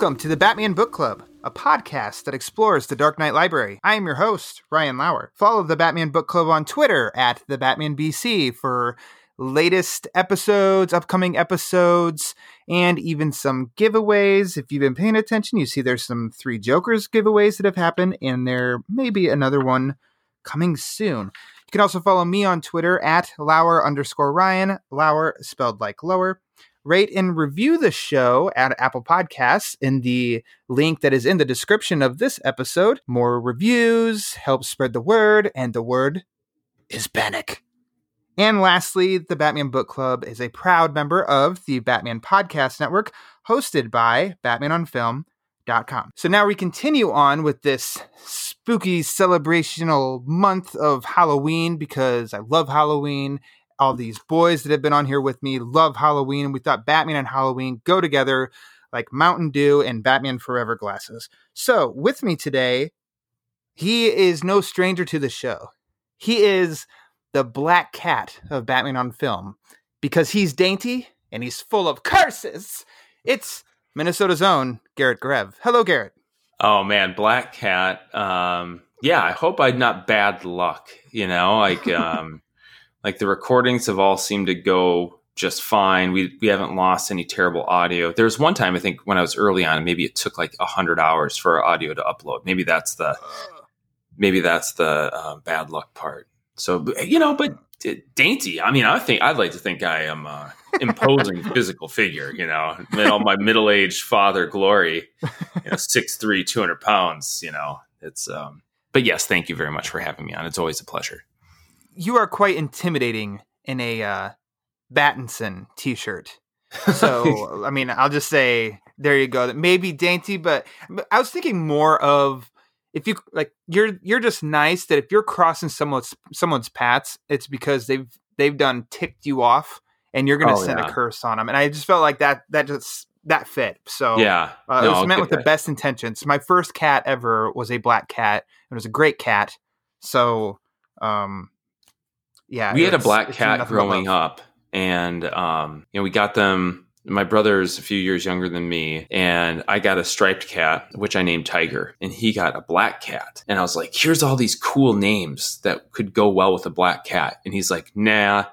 Welcome to the Batman Book Club, a podcast that explores the Dark Knight Library. I am your host, Ryan Lauer. Follow the Batman Book Club on Twitter at the Batman BC for latest episodes, upcoming episodes, and even some giveaways. If you've been paying attention, you see there's some Three Jokers giveaways that have happened, and there may be another one coming soon. You can also follow me on Twitter at Lauer underscore Ryan, Lauer spelled like lower rate and review the show at Apple Podcasts in the link that is in the description of this episode. More reviews help spread the word, and the word is panic. And lastly, the Batman Book Club is a proud member of the Batman Podcast Network, hosted by BatmanOnFilm.com. So now we continue on with this spooky celebrational month of Halloween because I love Halloween all these boys that have been on here with me love Halloween, and we thought Batman and Halloween go together like Mountain Dew and Batman Forever glasses. So, with me today, he is no stranger to the show. He is the black cat of Batman on film because he's dainty and he's full of curses. It's Minnesota's own Garret Grev. Hello, Garret. Oh man, Black Cat. Um, yeah, I hope I'd not bad luck. You know, like um, like the recordings have all seemed to go just fine. We we haven't lost any terrible audio. There was one time I think when I was early on, maybe it took like hundred hours for our audio to upload. Maybe that's the maybe that's the uh, bad luck part. So you know, but dainty. I mean, I think I'd like to think I am uh, imposing physical figure. You know, all my middle aged father glory. You know, six three, two hundred pounds. You know, it's. um But yes, thank you very much for having me on. It's always a pleasure you are quite intimidating in a uh, Battinson t-shirt. So I mean, I'll just say there you go. That may be dainty, but, but I was thinking more of if you like you're you're just nice that if you're crossing someone's someone's paths, it's because they've they've done ticked you off and you're going to oh, send yeah. a curse on them. And I just felt like that that just that fit. So yeah, uh, no, it was meant with that. the best intentions. My first cat ever was a black cat. It was a great cat. So um, yeah, we had a black cat growing up, and um, you know, we got them. My brother's a few years younger than me, and I got a striped cat, which I named Tiger, and he got a black cat. And I was like, "Here's all these cool names that could go well with a black cat." And he's like, "Nah."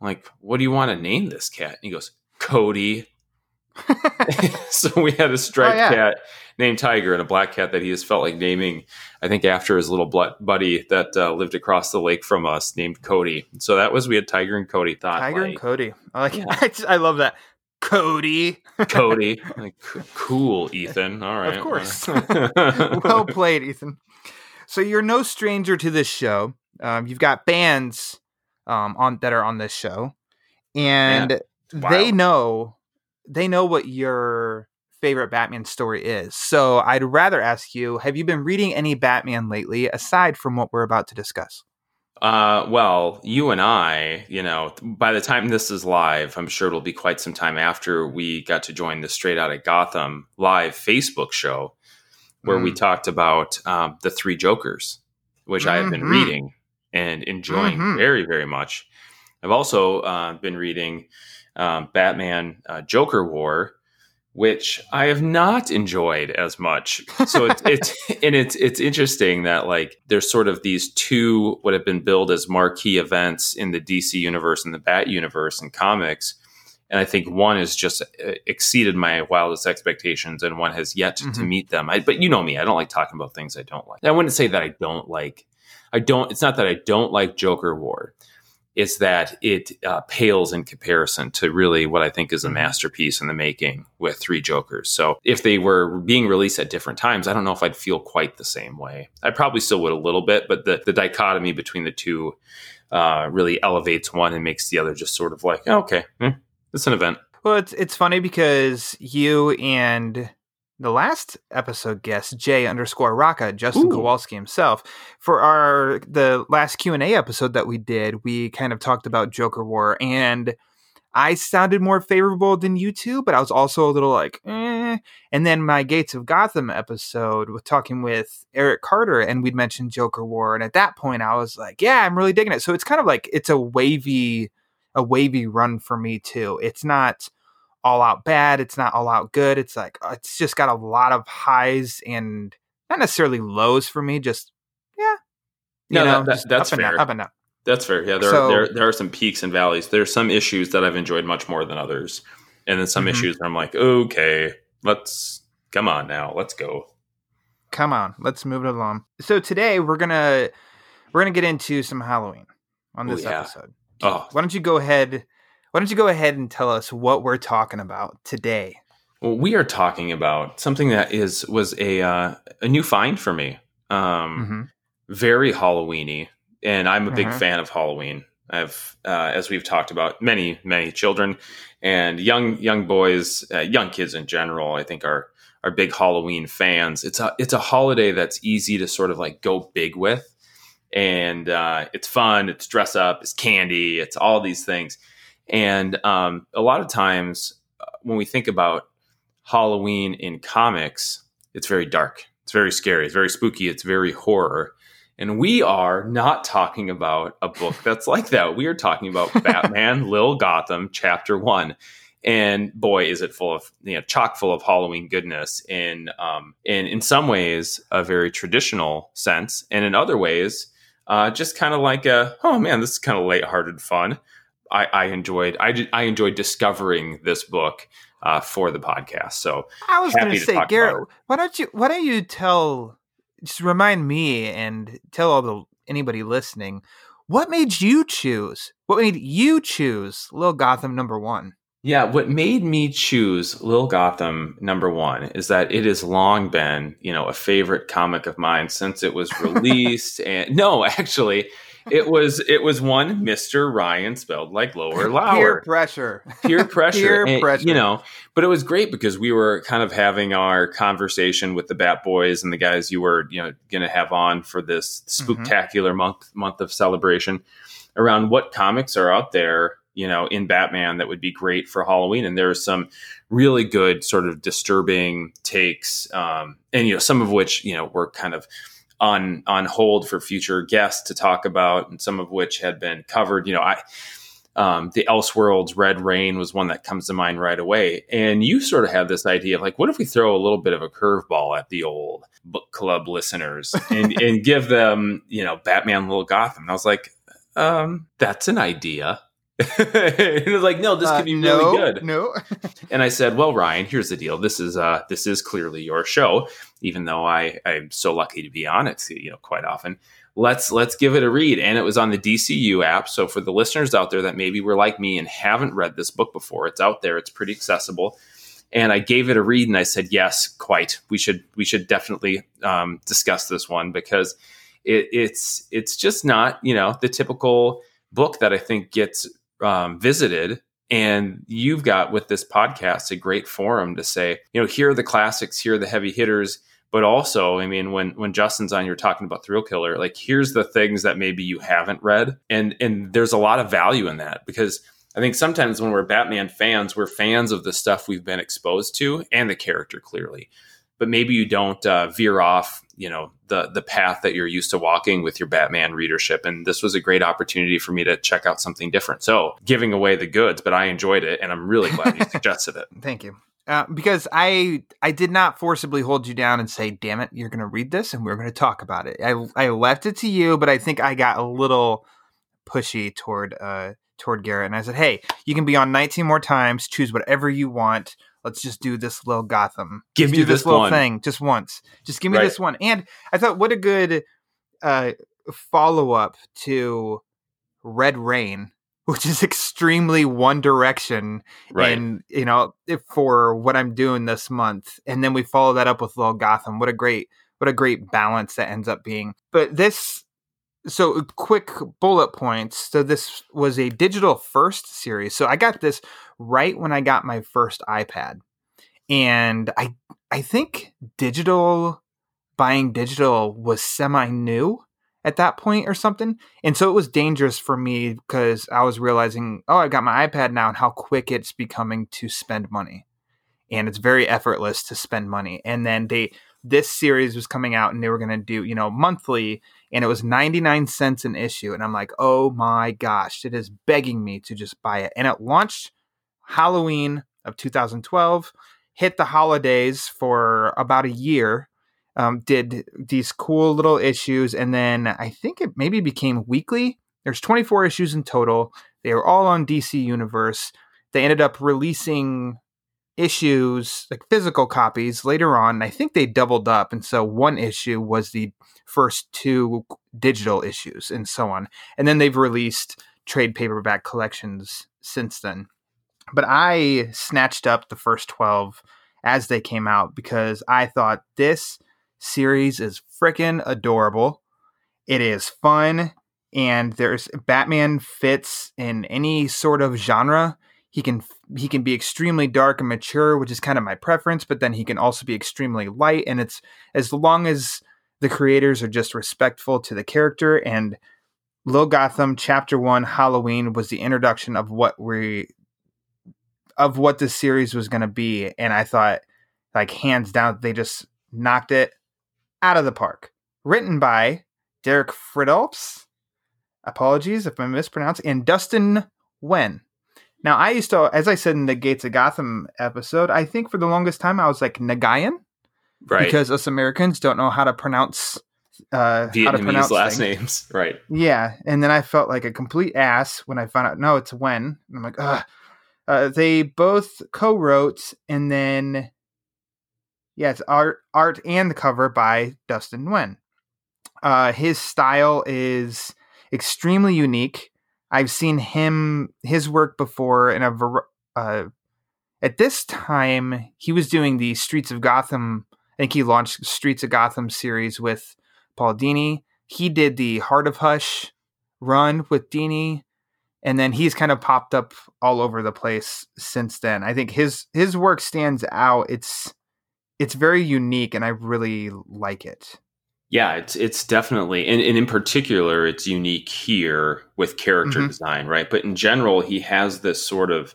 I'm like, what do you want to name this cat? And he goes, Cody. so we had a striped oh, yeah. cat named Tiger and a black cat that he has felt like naming, I think, after his little buddy that uh, lived across the lake from us named Cody. So that was, we had Tiger and Cody thought. Tiger like, and Cody. I like yeah. I, just, I love that. Cody. Cody. Like, cool, Ethan. All right. Of course. well played, Ethan. So you're no stranger to this show. Um, you've got bands um, on that are on this show, and wow. they know they know what your favorite Batman story is. So I'd rather ask you: Have you been reading any Batman lately, aside from what we're about to discuss? Uh, well, you and I, you know, by the time this is live, I'm sure it'll be quite some time after we got to join the Straight Out of Gotham live Facebook show, where mm. we talked about um, the Three Jokers, which mm-hmm. I have been mm-hmm. reading and enjoying mm-hmm. very, very much. I've also uh, been reading um, Batman uh, Joker War, which I have not enjoyed as much. So it's, it's and it's it's interesting that like there's sort of these two what have been billed as marquee events in the DC universe and the Bat universe and comics. And I think one has just uh, exceeded my wildest expectations, and one has yet mm-hmm. to meet them. I, but you know me; I don't like talking about things I don't like. I wouldn't say that I don't like. I don't. It's not that I don't like Joker War it's that it uh, pales in comparison to really what I think is a mm-hmm. masterpiece in the making with Three Jokers. So if they were being released at different times, I don't know if I'd feel quite the same way. I probably still would a little bit, but the, the dichotomy between the two uh, really elevates one and makes the other just sort of like, oh, okay, eh, it's an event. Well, it's it's funny because you and the last episode guest Jay underscore Raka, Justin Ooh. Kowalski himself, for our the last Q and A episode that we did, we kind of talked about Joker War, and I sounded more favorable than you two, but I was also a little like, eh. And then my Gates of Gotham episode with talking with Eric Carter, and we'd mentioned Joker War, and at that point I was like, yeah, I'm really digging it. So it's kind of like it's a wavy, a wavy run for me too. It's not all out bad. It's not all out good. It's like uh, it's just got a lot of highs and not necessarily lows for me. Just yeah, No, that- that- that's up fair. down, up and down. That's fair. Yeah, there, So- are, there there are some peaks and valleys. There's some issues that I've enjoyed much more than others, and then some Mhm. issues where I'm like, okay, let's come on now, let's go. Come on, let's move it along. So today we're gonna we're gonna get into some Halloween on Ooh, this yeah. episode. Oh, Why don't you go ahead? Why don't you go ahead and tell us what we're talking about today? well, we are talking about something that is was a uh, a new find for me. Um, hmm very Halloweeny, and I'm a big Mhm. fan of Halloween. I've, uh, as we've talked about, many many children and young young boys, uh, young kids in general. I think are are big Halloween fans. It's a it's a holiday that's easy to sort of like go big with, and uh, it's fun. It's dress up. It's candy. It's all these things, and um, a lot of times uh, when we think about Halloween in comics, it's very dark. It's very scary. It's very spooky. It's very horror. And we are not talking about a book that's like that. We are talking about Batman Li'l Gotham Chapter 1. And boy, is it full of you know chock full of Halloween goodness in um in in some ways a very traditional sense, and in other ways, uh, just kind of like a oh man, this is kind of lighthearted fun. I, I enjoyed I, I enjoyed discovering this book uh, for the podcast. So I was going to say, Garret, why don't you why don't you tell just remind me and tell all the anybody listening what made you choose? What made you choose Little Gotham number one? Yeah, what made me choose Li'l Gotham number one is that it has long been, you know, a favorite comic of mine since it was released. and no, actually, it was it was one Mister Ryan spelled like lower lower. Peer pressure. Peer pressure, Peer and, pressure. you know. But it was great because we were kind of having our conversation with the Bat Boys and the guys you were, you know, going to have on for this Mm-hmm. spooktacular month month of celebration around what comics are out there, you know, in Batman that would be great for Halloween. And there are some really good sort of disturbing takes, um, and you know, some of which you know were kind of on on hold for future guests to talk about, and some of which had been covered. You know, I. Um, the Elseworlds Red Rain was one that comes to mind right away. And you sort of have this idea of like, what if we throw a little bit of a curveball at the old book club listeners and, and give them, you know, Batman Little Gotham? And I was like, um, that's an idea. and it was like, no, this Uh, could be no, really good. No. And I said, "Well, Ryan, here's the deal. This is uh, this is clearly your show, even though I I'm so lucky to be on it, you know, quite often. Let's let's give it a read." And it was on the DCU app. So for the listeners out there that maybe were like me and haven't read this book before, it's out there. It's pretty accessible. And I gave it a read, and I said, "Yes, quite. We should we should definitely um, discuss this one because it, it's it's just not you know the typical book that I think gets um, visited." And you've got with this podcast a great forum to say, you know, here are the classics, here are the heavy hitters, but also, I mean, when when Justin's on, you're talking about Thrill Killer. Like, here's the things that maybe you haven't read, and and there's a lot of value in that because I think sometimes when we're Batman fans, we're fans of the stuff we've been exposed to and the character clearly, but maybe you don't uh, veer off, you know, the the path that you're used to walking with your Batman readership. And this was a great opportunity for me to check out something different. So giving away the goods, but I enjoyed it, and I'm really glad you suggested it. Thank you. Uh, because I I did not forcibly hold you down and say, "Damn it, you're going to read this and we're going to talk about it." I I left it to you, but I think I got a little pushy toward uh toward Garret, and I said, "Hey, you can be on 19 more times. Choose whatever you want. Let's just do this little Gotham. Give Just me do this, this little one. thing just once. Just give me Right. this one." And I thought, what a good uh follow up to Red Rain. Which is extremely One Direction Right. and you know if for what i'm doing this month and then we follow that up with little gotham what a great what a great balance that ends up being but this so quick bullet points. So this was a digital first series. So I got this right when I got my first iPad. And I I think digital buying digital was semi new at that point or something. And so it was dangerous for me because I was realizing, oh, I got my iPad now and how quick it's becoming to spend money. And it's very effortless to spend money. And then they this series was coming out and they were going to do, you know, monthly and it was 99 cents an issue and I'm like, "Oh my gosh, it is begging me to just buy it." And it launched Halloween of 2012, hit the holidays for about a year. Um, did these cool little issues and then I think it maybe became weekly. There's 24 issues in total. They were all on DC Universe. They ended up releasing issues, like physical copies, later on. I think they doubled up. And so one issue was the first two digital issues and so on. And then they've released trade paperback collections since then. But I snatched up the first 12 as they came out because I thought this series is freaking adorable. It is fun and there's Batman fits in any sort of genre he can he can be extremely dark and mature, which is kind of my preference, but then he can also be extremely light and it's as long as the creators are just respectful to the character and Li'l Gotham chapter 1 Halloween was the introduction of what we of what this series was going to be and I thought like hands down they just knocked it out of the park. Written by Derek Fridolfs. Apologies if I'm mispronouncing and Dustin Nguyen. Now, I used to, as I said in the Gates of Gotham episode, I think for the longest time I was like Nagayan, right? Because us Americans don't know how to pronounce uh, Vietnamese how to pronounce last things. names, right? Yeah, and then I felt like a complete ass Nguyen I found out no, it's when. And I'm like, ugh. Uh, they both co-wrote, and then yeah, it's art, art and the cover by Dustin Nguyen. Uh, his style is extremely unique. I've seen him his work before in a uh, at this time he was doing the Streets of Gotham. I think he launched Streets of Gotham series with Paul Dini. He did the Heart of Hush run with Dini, and then he's kind of popped up all over the place since then. I think his his work stands out. It's it's very unique, and I really like it. Yeah, it's it's definitely and, and in particular it's unique here with character Mhm. design, right? But in general, he has this sort of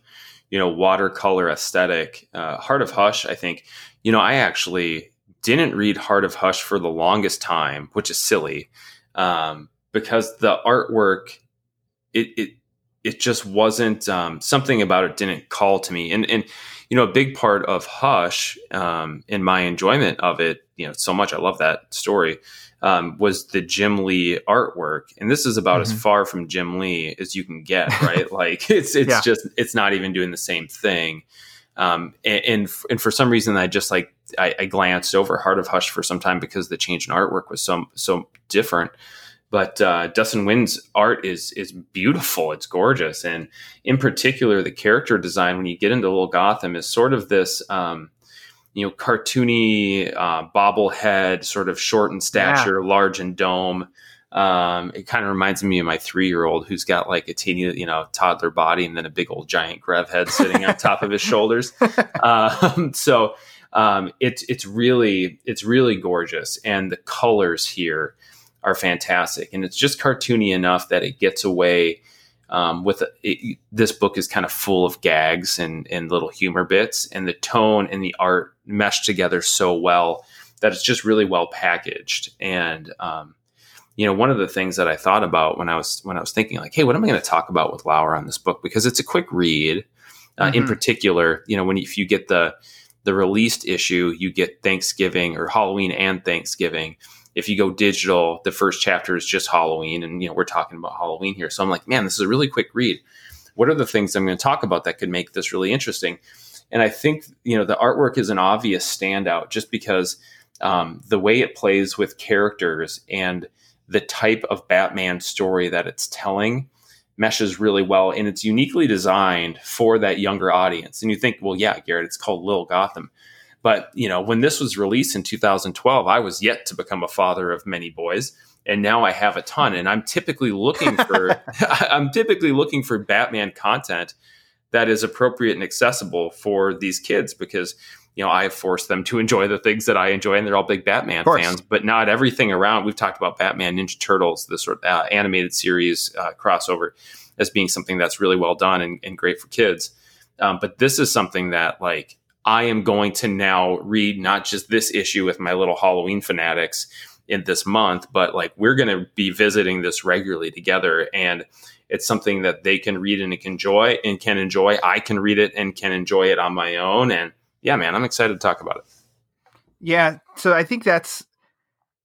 you know watercolor aesthetic. Uh, Heart of Hush, I think, you know, I actually didn't read Heart of Hush for the longest time, which is silly, um, because the artwork it it it just wasn't um, something about it didn't call to me, and and you know a big part of Hush um, in my enjoyment of it, you know, so much I love that story um, was the Jim Lee artwork, and this is about as Mhm. far from Jim Lee as you can get, right? like it's it's Yeah. just it's not even doing the same thing. Um, and, and and for some reason, I just like I, I glanced over Heart of Hush for some time because the change in artwork was so so different. But uh, Dustin Nguyen's art is is beautiful. It's gorgeous, and in particular, the character design when you get into Little Gotham is sort of this. Um, you know, cartoony uh, bobblehead, sort of short in stature, large in dome. Um, it kind of reminds me of my three year old who's got like a teeny, you know, toddler body and then a big old giant Grev head sitting on top of his shoulders. Um, so um, it's it's really it's really gorgeous, and the colors here are fantastic, and it's just cartoony enough that it gets away. Um, with it, this book is kind of full of gags and, and little humor bits, and the tone and the art mesh together so well that it's just really well packaged. And um, you know, one of the things that I thought about when I was when I was thinking like, hey, what am I going to talk about with Lauer on this book? Because it's a quick read. Uh, In Mhm. particular, you know, when you, if you get the the released issue, you get Thanksgiving or Halloween and Thanksgiving. If you go digital, the first chapter is just Halloween, and you know we're talking about Halloween here. So I'm like, man, this is a really quick read. What are the things I'm going to talk about that could make this really interesting? And I think you know the artwork is an obvious standout just because um, the way it plays with characters and the type of Batman story that it's telling meshes really well and it's uniquely designed for that younger audience. And you think, well, yeah, Garret, it's called Little Gotham. But you know, when this was released in 2012, I was yet to become a father of many boys, and now I have a ton. And I'm typically looking for I'm typically looking for Batman content that is appropriate and accessible for these kids because you know I have forced them to enjoy the things that I enjoy, and they're all big Batman fans. But not everything around. We've talked about Batman, Ninja Turtles, this sort of uh, animated series uh, crossover as being something that's really well done and, and great for kids. Um, but this is something that like I am going to now read not just this issue with my little Halloween fanatics in this month, but like we're going to be visiting this regularly together. And it's something that they can read and can enjoy and can enjoy. I can read it and can enjoy it on my own. And yeah, man, I'm excited to talk about it. Yeah. So I think that's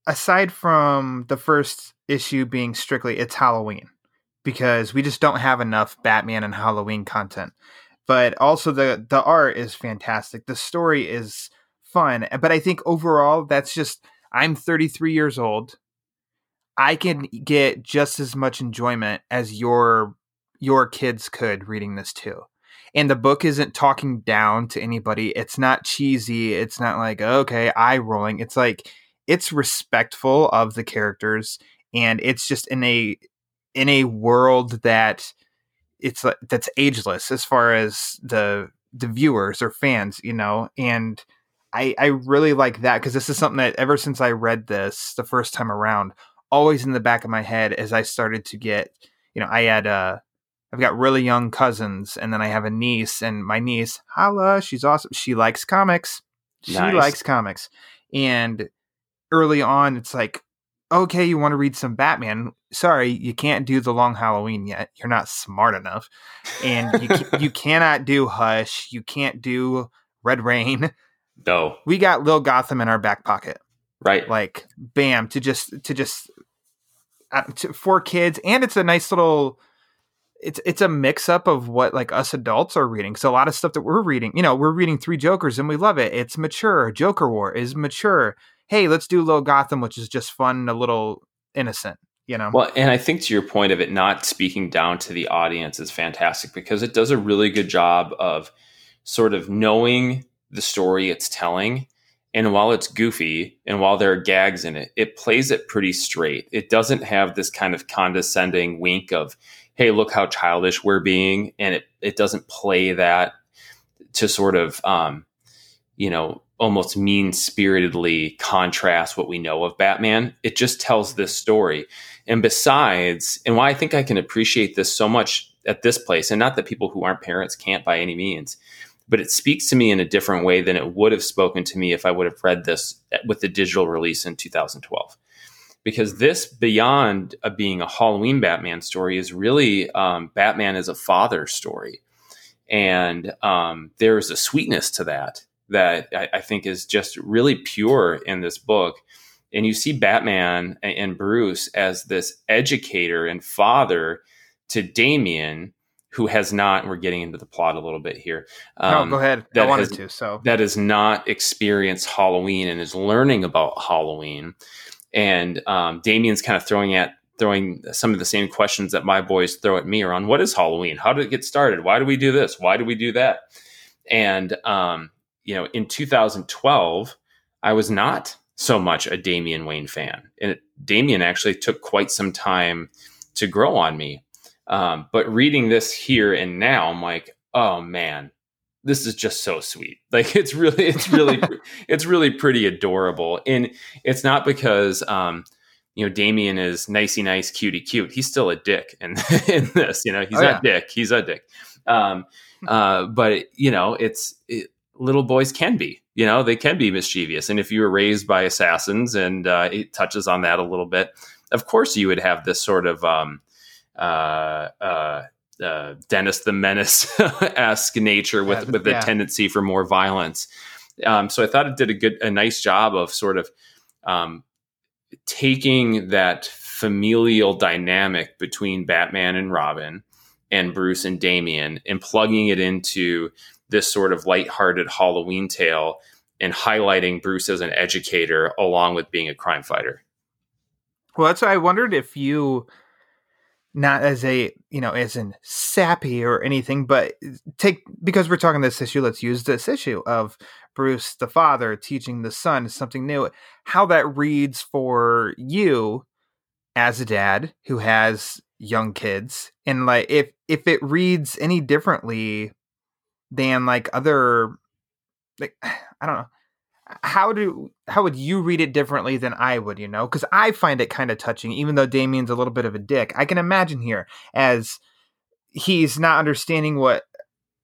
aside from the first issue being strictly it's Halloween because we just don't have enough Batman and Halloween content but also the the art is fantastic. The story is fun, but I think overall that's just I'm 33 years old. I can get just as much enjoyment as your your kids could reading this too. And the book isn't talking down to anybody. It's not cheesy. It's not like okay, eye rolling. It's like it's respectful of the characters and it's just in a in a world that it's that's ageless as far as the the viewers or fans, you know, and I I really like that because this is something that ever since I read this the first time around, always in the back of my head as I started to get, you know, I had uh I've got really young cousins and then I have a niece and my niece, Hala, she's awesome. She likes comics. She nice. likes comics. And early on it's like okay, you want to read some Batman. Sorry, you can't do the long Halloween yet. You're not smart enough. And you, you cannot do Hush. You can't do Red Rain. No. We got Li'l Gotham in our back pocket. Right. Like, bam, to just, to just, for kids. And it's a nice little, it's it's a mix up of what like us adults are reading. So a lot of stuff that we're reading, you know, we're reading Three Jokers and we love it. It's mature. Joker War is mature hey, let's do Low Gotham, which is just fun, a little innocent. You know? Well, and I think to your point of it not speaking down to the audience is fantastic because it does a really good job of sort of knowing the story it's telling. And while it's goofy and while there are gags in it, it plays it pretty straight. It doesn't have this kind of condescending wink of, hey, look how childish we're being. And it, it doesn't play that to sort of, um, you know, almost mean spiritedly contrast what we know of Batman. It just tells this story. And besides, and why I think I can appreciate this so much at this place, and not that people who aren't parents can't by any means, but it speaks to me in a different way than it would have spoken to me if I would have read this with the digital release in 2012. Because this, beyond uh, being a Halloween Batman story, is really um, Batman as a father story. And um, there is a sweetness to that that I, I, think is just really pure in this book. And you see Batman and Bruce as this educator and father to Damian, who has not. We're getting into the plot a little bit here. Um, no, go ahead. I wanted has, to. So that has not experienced Halloween and is learning about Halloween. And um, Damian's kind of throwing at throwing some of the same questions that my boys throw at me around what is Halloween? How did it get started? Why do we do this? Why do we do that? And um, you know, in 2012, I was not so much a Damian Wayne fan. And it, Damian actually took quite some time to grow on me. Um, but reading this here and now, I'm like, oh man, this is just so sweet. Like it's really, it's really, it's really pretty adorable. And it's not because, um, you know, Damian is nicey nice, cutie cute. He's still a dick in, in this, you know, he's oh, not yeah. dick. He's a dick. Um, uh, but you know, it's, it, little boys can be. You know, they can be mischievous. And if you were raised by assassins, and uh, it touches on that a little bit, of course you would have this sort of um, uh, uh, uh Dennis the Menace esque nature with yeah, with a yeah. tendency for more violence. Um, so I thought it did a good, a nice job of sort of um, taking that familial dynamic between Batman and Robin and Bruce and Damian and plugging it into this sort of lighthearted Halloween tale and highlighting Bruce as an educator along with being a crime fighter. Well, that's why I wondered if you not as a you know as in sappy or anything, but take because we're talking this issue. Let's use this issue of Bruce the father teaching the son something new. How that reads for you as a dad who has young kids, and like if if it reads any differently than like other like I don't know how do how would you read it differently than I would, you know? Because I find it kind of touching, even though Damian's a little bit of a dick. I can imagine here as he's not understanding what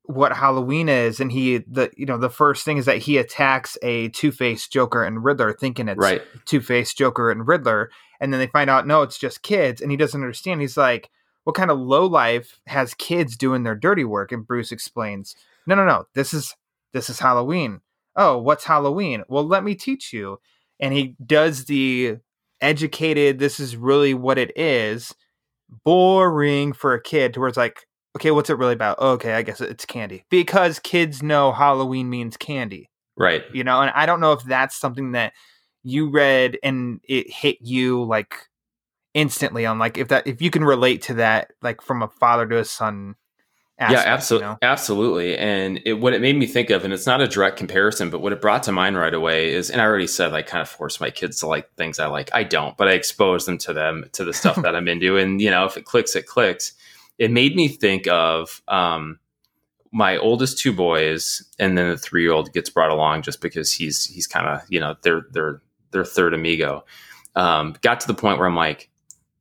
what Halloween is, and he the you know the first thing is that he attacks a Two Face Joker and Riddler, thinking it's Right. Two Face Joker and Riddler, and then they find out no, it's just kids, and he doesn't understand. He's like, "What kind of low life has kids doing their dirty work?" And Bruce explains, "No, no, no. This is this is Halloween. Oh, what's Halloween? Well, let me teach you." And he does the educated. This is really what it is. Boring for a kid, to where it's like, okay, what's it really about? okay, I guess it's candy because kids know Halloween means candy Right. you know and i don't know if that's something that you read and it hit you like instantly on like if that if you can relate to that like from a father to a son yeah, absolutely, you know? absolutely. And it, what it made me think of, and it's not a direct comparison, but what it brought to mind right away is, and I already said I kind of force my kids to like things I like. I don't, but I expose them to them to the stuff that I'm into, and you know, if it clicks, it clicks. It made me think of um, my oldest two boys, and then the three year old gets brought along just because he's he's kind of you know their their their third amigo. Um, got to the point where I'm like,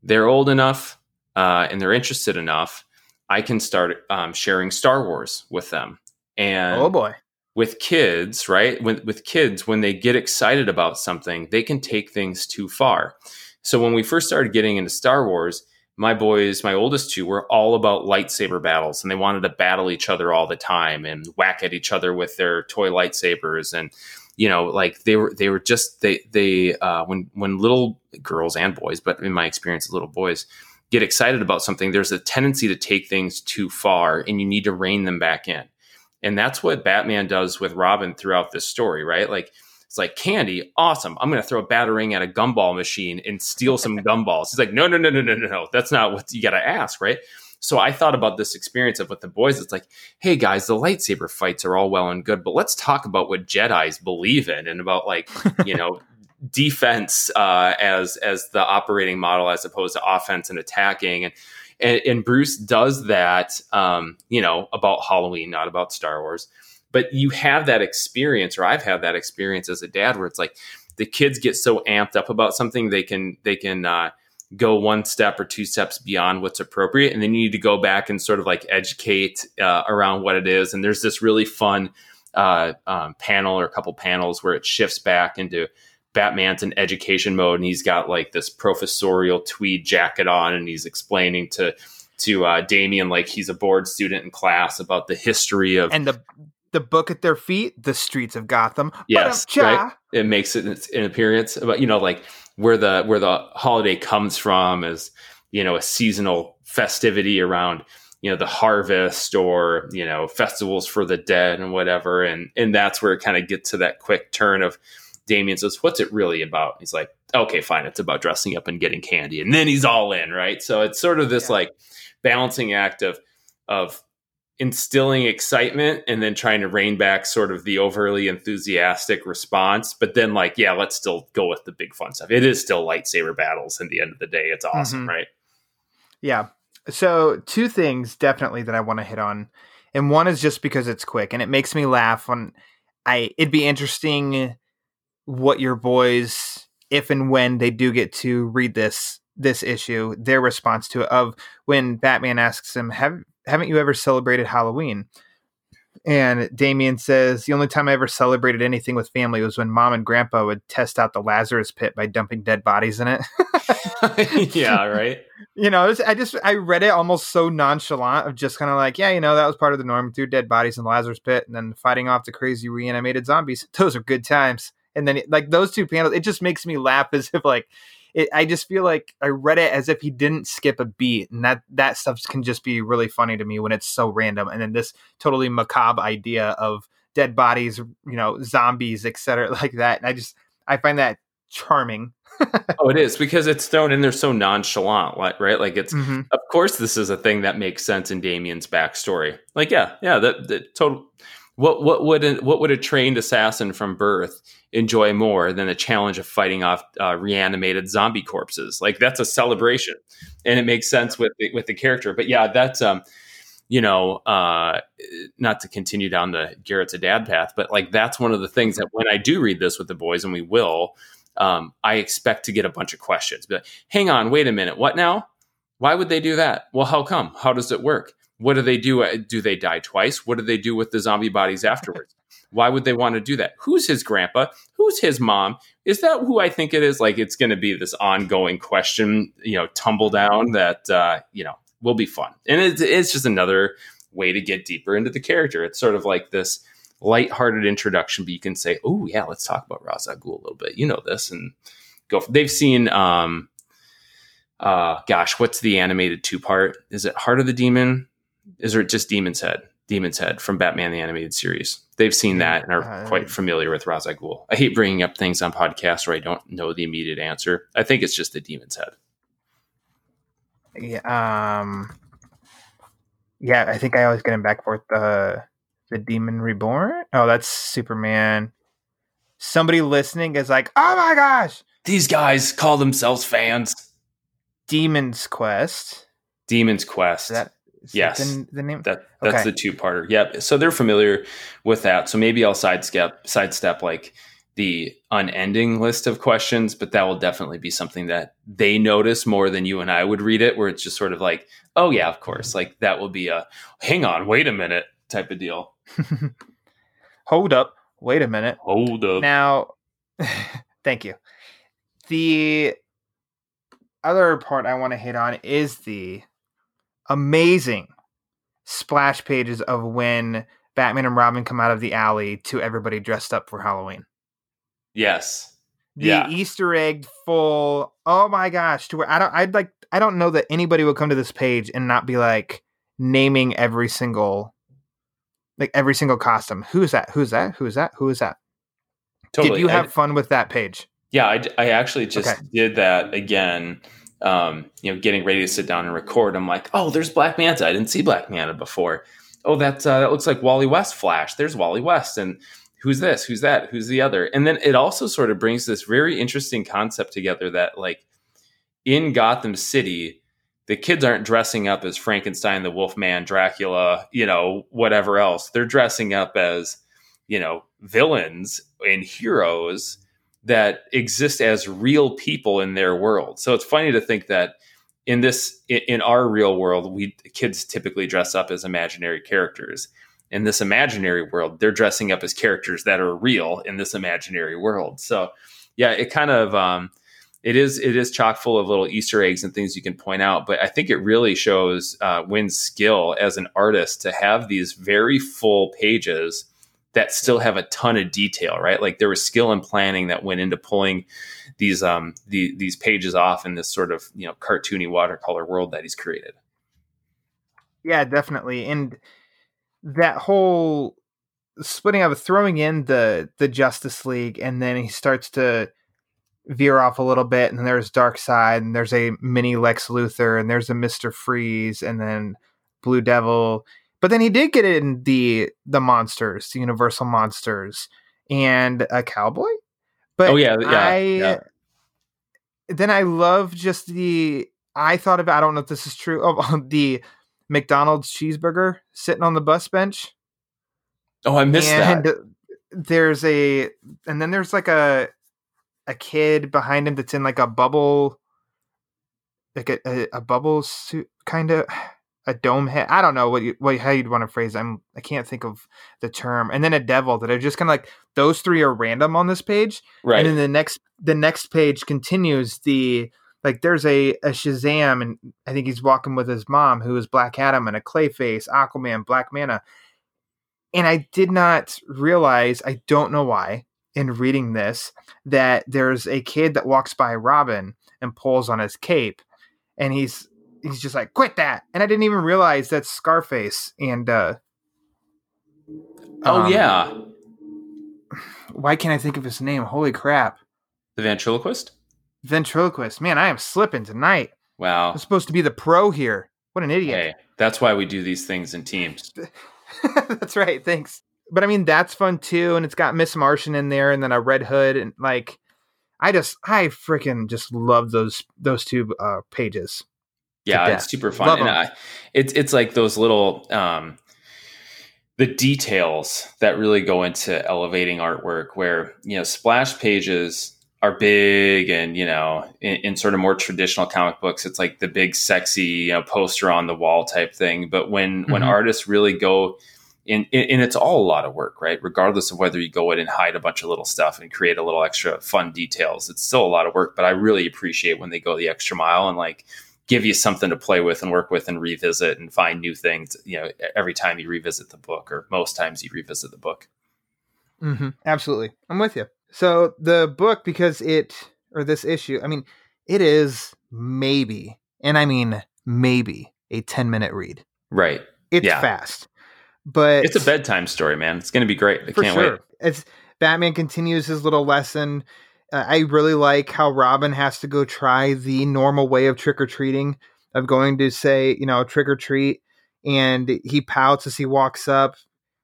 they're old enough uh, and they're interested enough. I can start um, sharing Star Wars with them. And oh boy with kids, right? When, with kids, when they get excited about something, they can take things too far. So when we first started getting into Star Wars, my boys, my oldest two, were all about lightsaber battles, and they wanted to battle each other all the time and whack at each other with their toy lightsabers, and you know, like they were they were just they they uh, when when little girls and boys, but in my experience, little boys get excited about something, there's a tendency to take things too far, and you need to rein them back in. And that's what Batman does with Robin throughout this story, right? Like it's like candy, awesome. I'm going to throw a batarang at a gumball machine and steal some gumballs. He's like, no, no, no, no, no, no, no. That's not what you got to ask, right? So I thought about this experience of with the boys. It's like, hey guys, the lightsaber fights are all well and good, but let's talk about what Jedi's believe in and about like, you know, defense uh, as as the operating model as opposed to offense and attacking. And and, and Bruce does that, um, you know, about Halloween, not about Star Wars. But you have that experience, or I've had that experience as a dad, where it's like the kids get so amped up about something they can they can uh, go one step or two steps beyond what's appropriate, and then you need to go back and sort of like educate uh, around what it is. And there's this really fun uh, um, panel or a couple panels where it shifts back into Batman's in education mode, and he's got like this professorial tweed jacket on, and he's explaining to to uh, Damian like he's a bored student in class about the history of and the the book at their feet the streets of gotham. Yes, right. It makes it an appearance, but you know, like where the where the holiday comes from is you know a seasonal festivity around you know the harvest or you know festivals for the dead and whatever, and and that's where it kind of gets to that quick turn of Damian says, "What's it really about?" He's like, "Okay, fine, it's about dressing up and getting candy," and then he's all in, right? So it's sort of this Yeah. like balancing act of of instilling excitement and then trying to rein back sort of the overly enthusiastic response but then like yeah let's still go with the big fun stuff it is still lightsaber battles in the end of the day it's awesome Mhm. right Yeah. So two things definitely that I want to hit on, and one is just because it's quick and it makes me laugh. When I, it'd be interesting what your boys, if and when they do get to read this this issue, their response to it of when Batman asks him, "Have haven't you ever celebrated Halloween?" And Damian says, The only time I ever celebrated anything with family was when mom and grandpa would test out the Lazarus pit by dumping dead bodies in it. yeah right you know, it's- I just I read it almost so nonchalant of just kind of like, yeah, you know, that was part of the norm. Threw dead bodies in the Lazarus pit and then fighting off the crazy reanimated zombies. Those are good times. And then like those two panels, it just makes me laugh as if like it, I just feel like I read it as if he didn't skip a beat, and that that stuff can just be really funny to me when it's so random. And then this totally macabre idea of dead bodies, you know, zombies, etc., like that. And I just I find that charming. oh, it is because it's thrown in there so nonchalant, like, right? Like it's, Mhm. of course, this is a thing that makes sense in Damian's backstory. Like, yeah, yeah, that, that total. What what would a, what would a trained assassin from birth enjoy more than the challenge of fighting off uh, reanimated zombie corpses? Like that's a celebration, and it makes sense with the, with the character. But yeah, that's um, you know, uh, not to continue down the Garret's a dad path, but like that's one of the things that when I do read this with the boys, and we will, um, I expect to get a bunch of questions. But hang on, wait a minute, what now? Why would they do that? Well, how come? How does it work? What do they do? Do they die twice? What do they do with the zombie bodies afterwards? Why would they want to do that? Who's his grandpa? Who's his mom? Is that who I think it is? Like it's going to be this ongoing question, you know, tumble down that uh, you know will be fun, and it's, it's just another way to get deeper into the character. It's sort of like this lighthearted introduction, but you can say, "Oh yeah, let's talk about Ra's al Ghul a little bit." You know this, and go. For, they've seen, um, uh, gosh, what's the animated two part? Is it Heart of the Demon? Is it just Demon's Head? Demon's Head from Batman the Animated Series. They've seen that and are Uh, quite familiar with Ra's al Ghul. I hate bringing up things on podcasts where I don't know the immediate answer. I think it's just the Demon's Head. Yeah, um, yeah, I think I always get him back forth the the Demon Reborn. Oh, that's Superman. Somebody listening is like, "Oh my gosh, These guys call themselves fans. Demon's Quest." Demon's Quest. Is that is Yes. the, the name? That that's Okay. the two parter. Yep. So they're familiar with that. So maybe I'll sidestep sidestep like the unending list of questions, but that will definitely be something that they notice more than you and I would read it, where it's just sort of like, oh yeah, of course. Like that will be a hang on, wait a minute type of deal. Hold up, wait a minute. Hold up. Now, thank you. The other part I want to hit on is the amazing splash pages of when Batman and Robin come out of the alley to everybody dressed up for Halloween. yes. The Yeah. Easter egg full. Oh my gosh! To where I don't, I'd like, I don't know that anybody would come to this page and not be like naming every single, like every single costume. Who's that? Who's that? Who's that? Who is that? Totally. Did you I- have fun with that page? Yeah, I, I actually just Okay. did that again. Um, you know, getting ready to sit down and record. I'm like, oh, there's Black Manta. I didn't see Black Manta before. Oh, that uh, that looks like Wally West Flash. There's Wally West, and who's this? Who's that? Who's the other? And then it also sort of brings this very interesting concept together that, like, in Gotham City, the kids aren't dressing up as Frankenstein, the Wolfman, Dracula, you know, whatever else. They're dressing up as, you know, villains and heroes that exist as real people in their world. So it's funny to think that in this in- our real world, we kids typically dress up as imaginary characters. In this imaginary world, they're dressing up as characters that are real in this imaginary world. So yeah, it kind of um, it is it is chock full of little Easter eggs and things you can point out. But I think it really shows uh, skill as an artist to have these very full pages that still have a ton of detail, right? Like there was skill and planning that went into pulling these um the, these pages off in this sort of you know cartoony watercolor world that he's created. Yeah, definitely. And that whole splitting up, throwing in the the Justice League, and then he starts to veer off a little bit, and there's Darkseid, and there's a mini Lex Luthor, and there's a Mister Freeze, and then Blue Devil. But then he did get in the the monsters, the Universal monsters, and a cowboy. But Oh, yeah, yeah, I, yeah. Then I love just the. I thought about. I don't know if this is true. Oh, the McDonald's cheeseburger sitting on the bus bench. Oh, I missed and that. there's a and then there's like a a kid behind him that's in like a bubble like a, a, a bubble suit kind of a dome head. I don't know what you what how you'd want to phrase. it. I'm I can't think of the term. And then a devil that are just kind of like those three are random on this page. Right. And then the next the next page continues the like there's a, a Shazam and I think he's walking with his mom who is Black Adam and a Clayface, Aquaman, Black Manta. And I did not realize, I don't know why, in reading this, that there's a kid that walks by Robin and pulls on his cape and he's he's just like, quit that. And I didn't even realize that's Scarface and uh oh um, yeah. why can't I think of his name? Holy crap. The ventriloquist. Ventriloquist. Man, I am slipping tonight. Wow. I'm supposed to be the pro here. What an idiot. Hey, that's why we do these things in teams. that's right. Thanks. But I mean, that's fun too. And it's got Miss Martian in there and then a Red Hood. And like, I just, I freaking just love those, those two uh, pages. Yeah, it's super fun. Love And. I, it's it's like those little um the details that really go into elevating artwork where, you know, splash pages are big and, you know, in, in sort of more traditional comic books, it's like the big sexy, you know, poster on the wall type thing. But when when Mhm. artists really go in, in, and it's all a lot of work, right? Regardless of whether you go in and hide a bunch of little stuff and create a little extra fun details, it's still a lot of work. But I really appreciate when they go the extra mile and like give you something to play with and work with and revisit and find new things. You know, every time you revisit the book, or most times you revisit the book. Mm-hmm. Absolutely. I'm with you. So the book, because it, or this issue, I mean, it is maybe, and I mean maybe, a 10 minute read. Right. It's Yeah. fast. But It's a bedtime story, man. It's going to be great. I for can't sure. wait. It's Batman continues his little lesson. I really like how Robin has to go try the normal way of trick or treating, of going to say, you know, trick or treat, and he pouts as he walks up.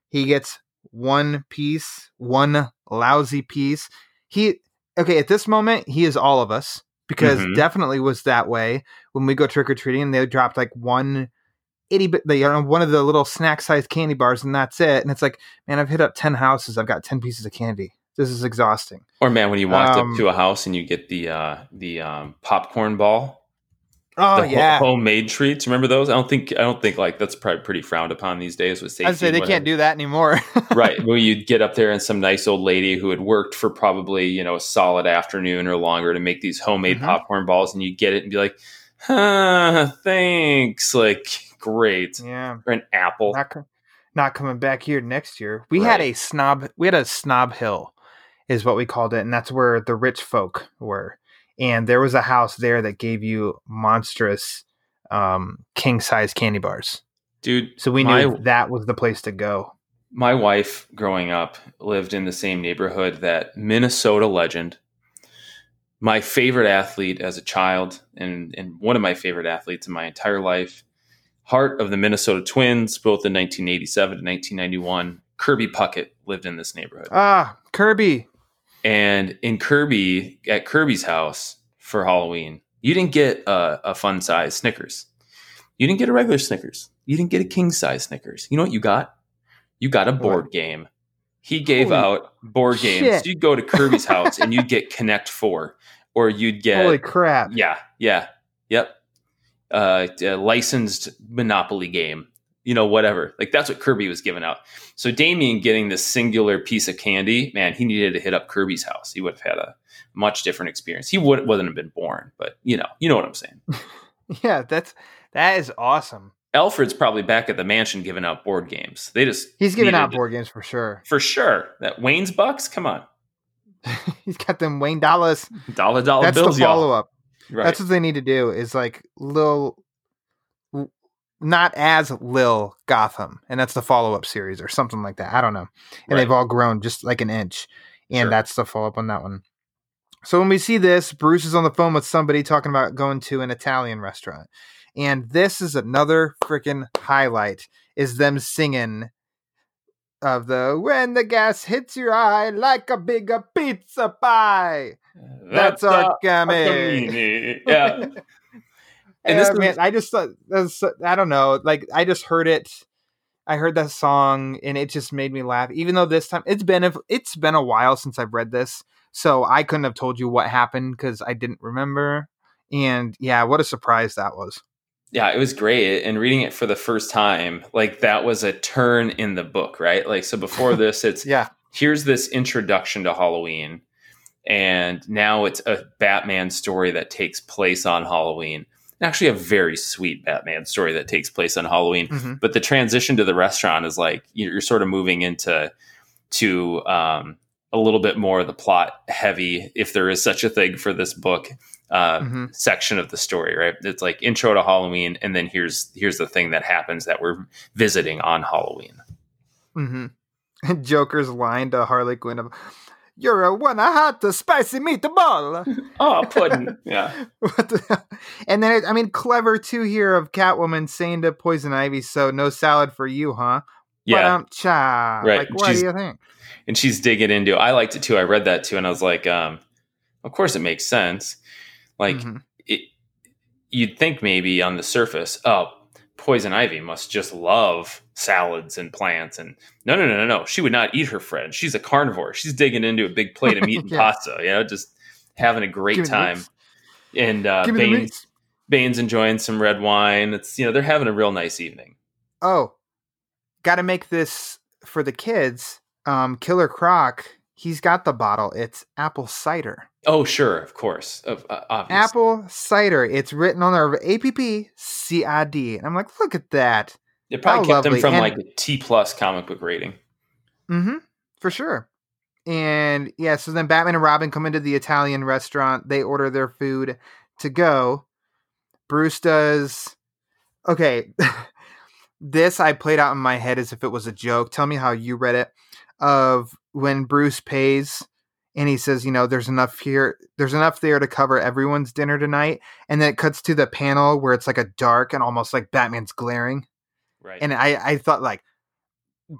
He gets one piece, one lousy piece. He okay at this moment he is all of us because Mhm. definitely was that way when we go trick or treating and they dropped like one itty bit, you know, one of the little snack sized candy bars, and that's it. And it's like, man, I've hit up ten houses. I've got ten pieces of candy. This is exhausting. Or man, when you walked Um, up to a house and you get the uh, the um, popcorn ball, Oh the ho- yeah, homemade treats. Remember those? I don't think I don't think like that's probably pretty frowned upon these days with safety. I'd say they whatever. can't do that anymore. right Well, you'd get up there and some nice old lady who had worked for probably you know a solid afternoon or longer to make these homemade Mhm. popcorn balls and you get it and be like huh thanks like great yeah, or an apple not co- not coming back here next year. We had a snob. We had a snob hill, is what we called it, and that's where the rich folk were. And there was a house there that gave you monstrous um, king size candy bars. dude So we knew My- that was the place to go. my wife growing up lived in the same neighborhood that minnesota legend my favorite athlete as a child and, and one of my favorite athletes in my entire life heart of the minnesota twins both in 1987 and 1991 kirby puckett lived in this neighborhood Ah, Kirby. And in Kirby, at Kirby's house for Halloween, you didn't get a, a fun size Snickers. You didn't get a regular Snickers. You didn't get a king size Snickers. You know what you got? You got a board game. He gave Holy out board games. You'd go to Kirby's house and you'd get Connect Four, or you'd get Holy crap! yeah, yeah, yep, uh, a licensed Monopoly game. You know, whatever. Like that's what Kirby was giving out. So Damian getting this singular piece of candy, man, he needed to hit up Kirby's house. He would have had a much different experience. He would wouldn't have been born, but you know, you know what I'm saying. Yeah, that's that is awesome. Alfred's probably back at the mansion giving out board games. They just He's giving out board games for sure. for sure. That Wayne's Bucks, come on, He's got them Wayne Dallas. dollar dollar That's bills, the follow up. Right. That's what they need to do. Is like Li'l, not as Li'l Gotham, and that's the follow up series or something like that. I don't know. And Right. they've all grown just like an inch, and Sure. that's the follow up on that one. So when we see this, Bruce is on the phone with somebody talking about going to an Italian restaurant, and this is another freaking highlight. Is them singing of the when the gas hits your eye like a big pizza pie. That's amore. Yeah. And And this this is- man, I just thought I don't know, like I just heard it. I heard that song and it just made me laugh. Even though this time it's been a, it's been a while since I've read this, so I couldn't have told you what happened because I didn't remember. And yeah, what a surprise that was. Yeah, it was great. And reading it for the first time, like that was a turn in the book, right? Like, so before this, it's Yeah, here's this introduction to Halloween. And now it's a Batman story that takes place on Halloween. Actually, a very sweet Batman story that takes place on Halloween. Mhm. But the transition to the restaurant is like you're you're sort of moving into to um, a little bit more of the plot heavy, if there is such a thing for this book uh, Mhm. section of the story, right? It's like intro to Halloween, and then here's here's the thing that happens that we're visiting on Halloween. hmm Joker's line to Harley Quinn of You're a one a hot spicy meatball. Oh, pudding. yeah. what the hell? And then, it, I mean, clever too here of Catwoman saying to Poison Ivy, "So no salad for you, huh?" Yeah. um, cha. Right. Like, what She's- do you think? and she's digging into it. I liked it too. I read that too and I was like, um, of course it makes sense. Like Mhm. it you'd think maybe on the surface, oh, Poison Ivy must just love salads and plants and no no no no no. She would not eat her friend. She's a carnivore. She's digging into a big plate of meat and Yeah. pasta, you know, just having a great time. And uh the Bane's enjoying some red wine. It's you know, they're having a real nice evening. Oh, got to make this for the kids. Um, Killer Croc, he's got the bottle. It's apple cider. Oh, sure, of course. Of, uh. Apple cider. It's written on our APP CID. And I'm like, look at that. It probably How kept them from And- like a T plus comic book rating. Mm-hmm. For sure. And yeah, so then Batman and Robin come into the Italian restaurant. They order their food to go. Bruce does. Okay. this I played out in my head as if it was a joke. Tell me how you read it. Of when Bruce pays and he says, you know, there's enough here, there's enough there to cover everyone's dinner tonight. And then it cuts to the panel where it's like a dark and almost like Batman's glaring Right. and I I thought like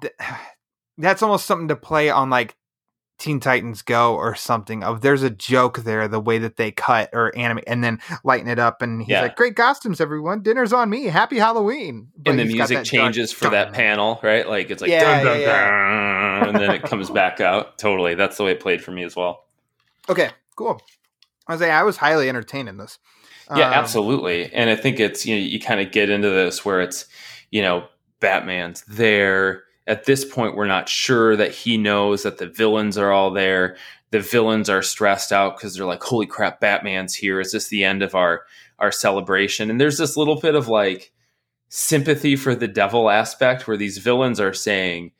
th- that's almost something to play on like Teen Titans Go or something. Of there's a joke there, the way that they cut or animate, and then lighten it up, and he's Yeah. like, "Great costumes, everyone! Dinner's on me! Happy Halloween!" But and the music changes for that panel, right? Like it's like Yeah, dun, dun, yeah, and then it comes back out. Totally. That's the way it played for me as well. Okay, cool. I was like, I was highly entertained in this. Yeah, Um, absolutely. And I think it's you know you kind of get into this where it's you know Batman's there. At this point, we're not sure that he knows that the villains are all there. The villains are stressed out because they're like, "Holy crap, Batman's here! Is this the end of our our celebration?" And there's this little bit of like sympathy for the devil aspect where these villains are saying,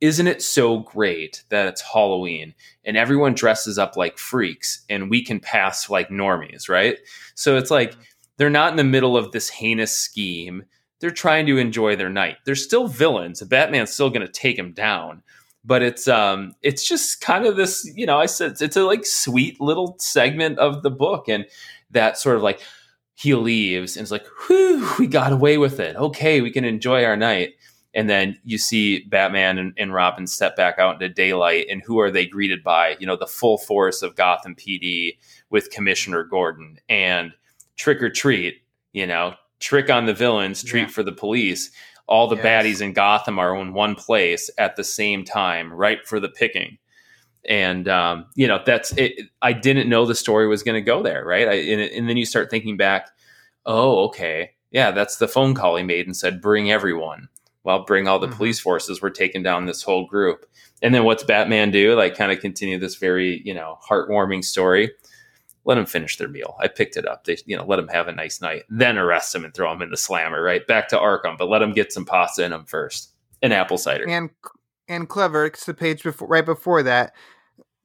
"Isn't it so great that it's Halloween and everyone dresses up like freaks and we can pass like normies, right?" So it's like they're not in the middle of this heinous scheme. They're trying to enjoy their night. They're still villains. Batman's still going to take him down. But it's um it's just kind of this, you know, I said it's a like sweet little segment of the book and that sort of like he leaves and it's like, whew, we got away with it. Okay, we can enjoy our night. And then you see Batman and, and Robin step back out into daylight, and who are they greeted by? You know, the full force of Gotham PD with Commissioner Gordon and trick or treat, you know, trick on the villains, treat Yeah. for the police. All the Yes. baddies in Gotham are in one place at the same time, right for the picking. And um, you know, that's it. I didn't know the story was going to go there, right? I, and, and then you start thinking back, oh, okay, yeah, that's the phone call he made and said, bring everyone. Well, bring all the Mhm. police forces. We're taking down this whole group. And then what's Batman do? Like, kind of continue this very, you know, heartwarming story. Let them finish their meal. I picked it up. They, you know, let them have a nice night. Then arrest them and throw them in the slammer. Right back to Arkham, but let them get some pasta in them first. And apple cider. and and clever. It's the page before, right before that.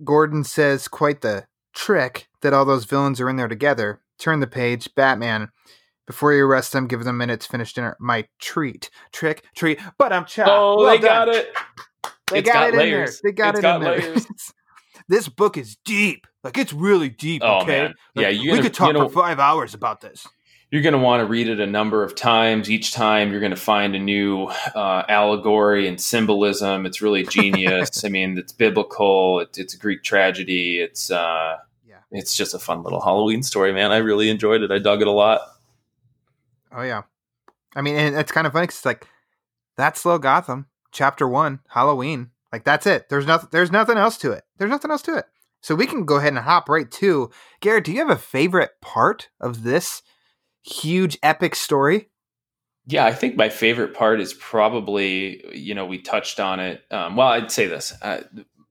Gordon says quite the trick that all those villains are in there together. Turn the page. Batman. Before you arrest them, give them minutes. To finish dinner. My treat, trick, treat. But I'm chow. oh, Well they got it. They got, got it in there. They got It's it got in there. this book is deep. Like it's really deep. Oh okay? man, yeah. Like, we gonna, could talk for five hours about this. you're going to want to read it a number of times. Each time, you're going to find a new uh, allegory and symbolism. It's really genius. I mean, it's biblical. It, it's a Greek tragedy. It's uh, Yeah. it's just a fun little Halloween story, man. I really enjoyed it. I dug it a lot. Oh yeah. I mean, and it's kind of funny 'cause it's like that's Slow Gotham, chapter one, Halloween. Like that's it. There's nothing. There's nothing else to it. There's nothing else to it. So we can go ahead and hop right to Garret. Do you have a favorite part of this huge epic story? Yeah, I think my favorite part is probably, you know, we touched on it. Um, well, I'd say this. Uh,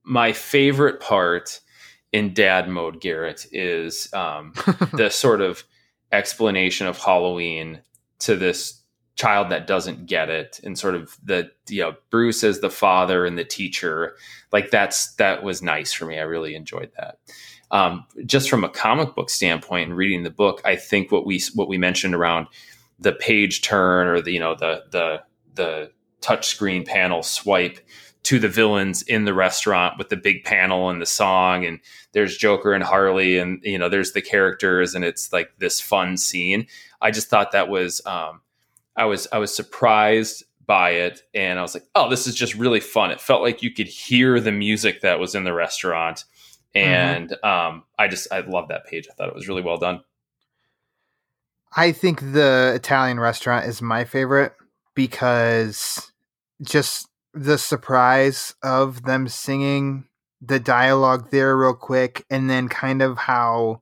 my favorite part in dad mode, Garret, is um, the sort of explanation of Halloween to this child that doesn't get it and sort of the you know Bruce as the father and the teacher like that's that was nice for me I really enjoyed that um, just from a comic book standpoint and reading the book I think what we what we mentioned around the page turn or the you know the the the touch screen panel swipe to the villains in the restaurant with the big panel and the song and there's Joker and Harley and you know there's the characters and it's like this fun scene. I just thought that was um, I was I was surprised by it and I was like, "Oh, this is just really fun." It felt like you could hear the music that was in the restaurant Mm-hmm. and um, I just I love that page. I thought it was really well done. I think the Italian restaurant is my favorite because just the surprise of them singing the dialogue there real quick and then kind of how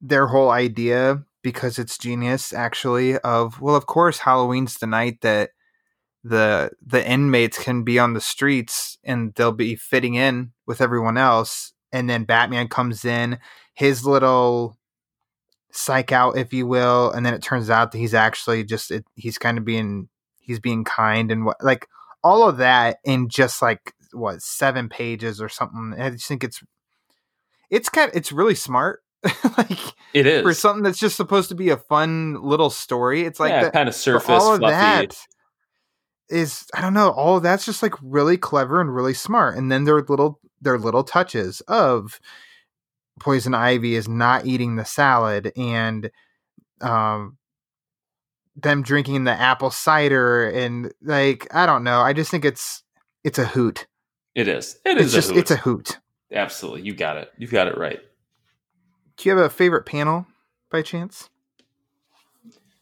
their whole idea because it's genius actually of well of course Halloween's the night that the the inmates can be on the streets and they'll be fitting in with everyone else and then Batman comes in his little psych out if you will and then it turns out that he's actually just it, he's kind of being he's being kind and what like all of that in just like what seven pages or something. I just think it's it's kind of, it's really smart like It is for something that's just supposed to be a fun little story it's like yeah, that kind of surface all of fluffy. that is i don't know all of that's just like really clever and really smart and then their little their little touches of poison ivy is not eating the salad and um them drinking the apple cider and like i don't know i just think it's it's a hoot It is. It it's is. just hoot. it's a hoot absolutely. You got it. You've got it right. Do you have a favorite panel by chance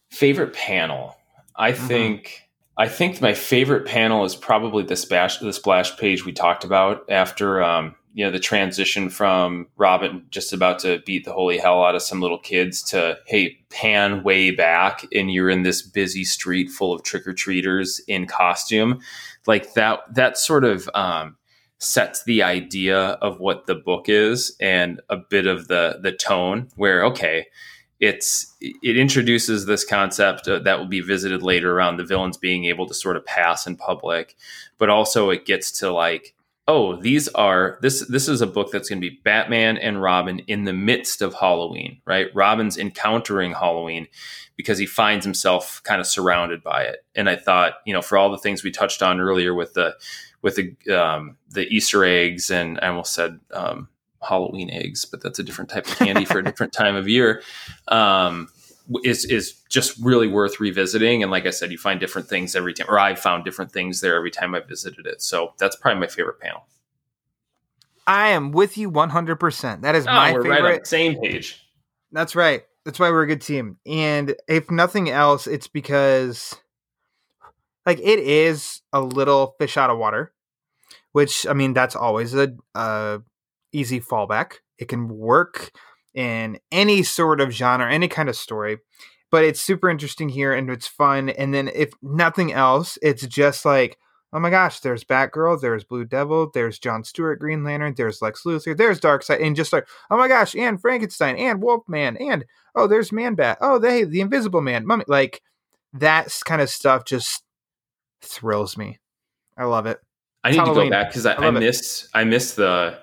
Favorite panel. I Mhm. think. I think my favorite panel is probably the splash the splash page we talked about after um, you know the transition from Robin just about to beat the holy hell out of some little kids to hey pan way back and you're in this busy street full of trick or treaters in costume like that that sort of um, sets the idea of what the book is and a bit of the the tone where okay it's it introduces this concept uh, that will be visited later around the villains being able to sort of pass in public but also it gets to like oh these are this this is a book that's going to be batman and robin in the midst of halloween right? Robin's encountering halloween because he finds himself kind of surrounded by it. And i thought you know for all the things we touched on earlier with the with the um, the easter eggs and i almost said um, halloween eggs but that's a different type of candy for a different time of year. Um, is is just really worth revisiting. And like I said, you find different things every time, or I found different things there every time I visited it. So that's probably my favorite panel. i am with you 100% that is Oh, my favorite right on the same page. That's right. That's why we're a good team. And if nothing else, it's because like it is a little fish out of water, which I mean that's always a uh, easy fallback. It can work in any sort of genre, any kind of story. But it's super interesting here and it's fun. And then if nothing else, it's just like, oh my gosh, there's Batgirl, there's Blue Devil, there's John Stewart, Green Lantern, there's Lex Luthor, there's Darkseid, and just like, oh my gosh, and Frankenstein, and Wolfman, and oh, there's Man Bat, oh, they, the Invisible Man, Mummy, like that kind of stuff just thrills me. I love it. I need to go back because I, I I, love it. I missed the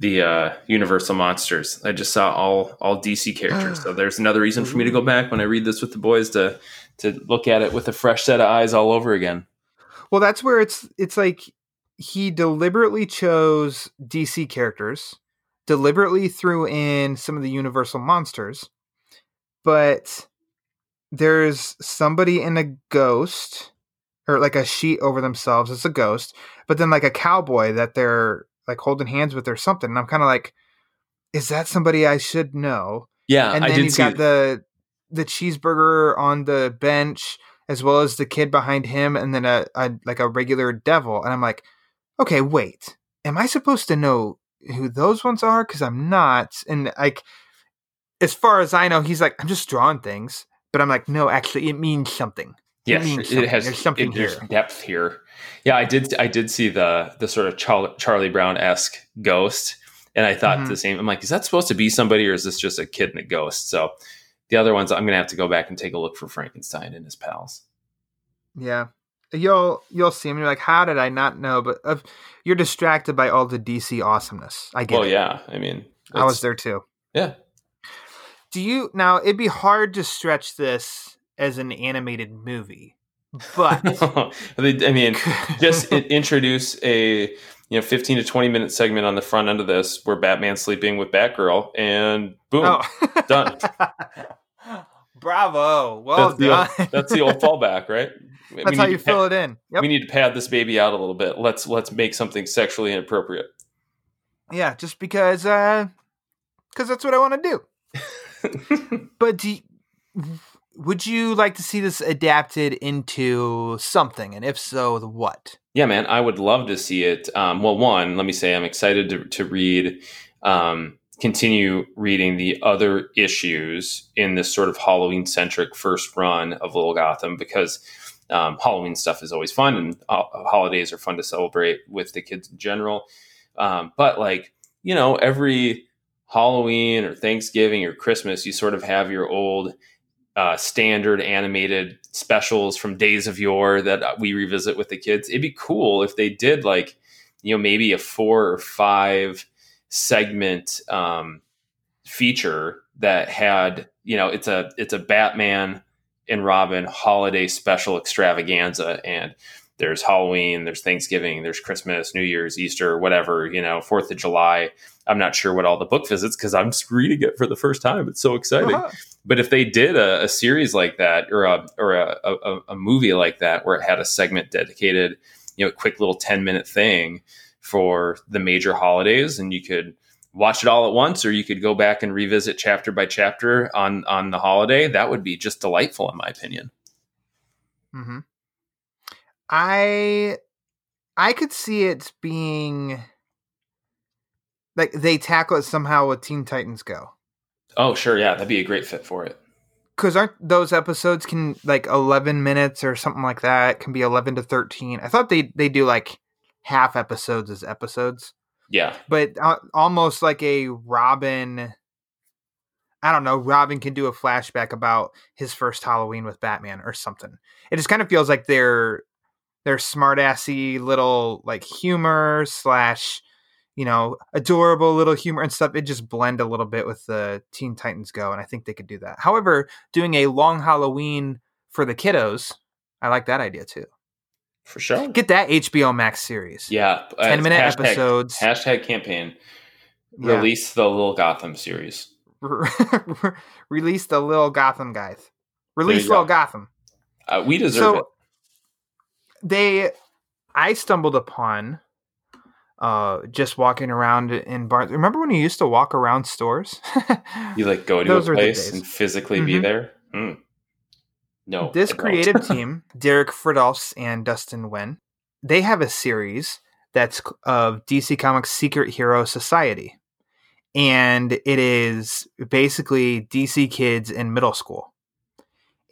the uh, Universal monsters. I just saw all all DC characters. so there's another reason for me to go back when I read this with the boys to to look at it with a fresh set of eyes all over again. Well, that's where it's it's like he deliberately chose DC characters, deliberately threw in some of the Universal monsters, but there's somebody in a ghost or like a sheet over themselves as a ghost, but then like a cowboy that they're like holding hands with or something. And I'm kind of like, is that somebody I should know? Yeah, and I then did you've see got the the cheeseburger on the bench as well as the kid behind him and then a, a like a regular devil and i'm like okay wait am i supposed to know who those ones are because i'm not and like as far as i know he's like i'm just drawing things but i'm like no actually it means something Yes, means it has There's something it- there's depth here. Yeah, I did. I did see the the sort of Char- Charlie Brown esque ghost, and I thought Mhm. the same. I'm like, is that supposed to be somebody, or is this just a kid and a ghost? So the other ones, I'm gonna have to go back and take a look for Frankenstein and his pals. yeah you'll you'll see him you're like how did i not know but uh, you're distracted by all the dc awesomeness i get Well, it yeah. I mean, i was there too Yeah, Do you now? It'd be hard to stretch this as an animated movie. but I mean, just introduce a you know 15 to 20 minute segment on the front end of this where Batman's sleeping with Batgirl, and boom, oh. done. Bravo. Well that's, the done. old, that's the old fallback, right? That's how you fill pad- it in. Yep. We need to pad this baby out a little bit. Let's let's make something sexually inappropriate. Yeah, just because uh cuz that's what I want to do. But do y- would you like to see this adapted into something and if so, the what? Yeah, man, I would love to see it. Um, well, one, let me say I'm excited to, to read, um, continue reading the other issues in this sort of Halloween centric first run of Little Gotham because um, Halloween stuff is always fun and uh, holidays are fun to celebrate with the kids in general. Um, but like, you know, every Halloween or Thanksgiving or Christmas, you sort of have your old uh, standard animated specials from days of yore that we revisit with the kids. It'd be cool if they did like, you know, maybe a four or five segment um, feature that had, you know, it's a it's a Batman and Robin holiday special extravaganza, and there's Halloween, there's Thanksgiving, there's Christmas, New Year's, Easter, whatever, you know, Fourth of July. I'm not sure what all the book visits because I'm reading it for the first time. It's so exciting. Uh-huh. But if they did a, a series like that or a or a, a, a movie like that where it had a segment dedicated, you know, a quick little 10 minute thing for the major holidays and you could watch it all at once or you could go back and revisit chapter by chapter on on the holiday, that would be just delightful in my opinion. hmm I I could see it being like they tackle it somehow with Teen Titans Go. Oh, sure, yeah, that'd be a great fit for it. Because aren't those episodes can like eleven minutes or something like that? Can be eleven to thirteen. I thought they they do like half episodes as episodes, Yeah. but uh, almost like a Robin. I don't know. Robin can do a flashback about his first Halloween with Batman or something. It just kind of feels like they're they're smartassy little like humor slash you know adorable little humor and stuff. It just blend a little bit with the Teen Titans Go, and I think they could do that. However, doing a long Halloween for the kiddos, I like that idea too. For sure. Get that HBO Max series. Yeah. uh, 10 minute hashtag- episodes. Hashtag campaign. Yeah. Release the Little Gotham series. Release the little Gotham guys. Release little go. Gotham. Uh, we deserve so it. they i stumbled upon uh just walking around in Barnes. remember when you used to walk around stores You like go to a place and physically be Mhm. there? Hmm. No. this creative team derek fridolfs and dustin Nguyen they have a series that's of dc comics secret hero society and it is basically dc kids in middle school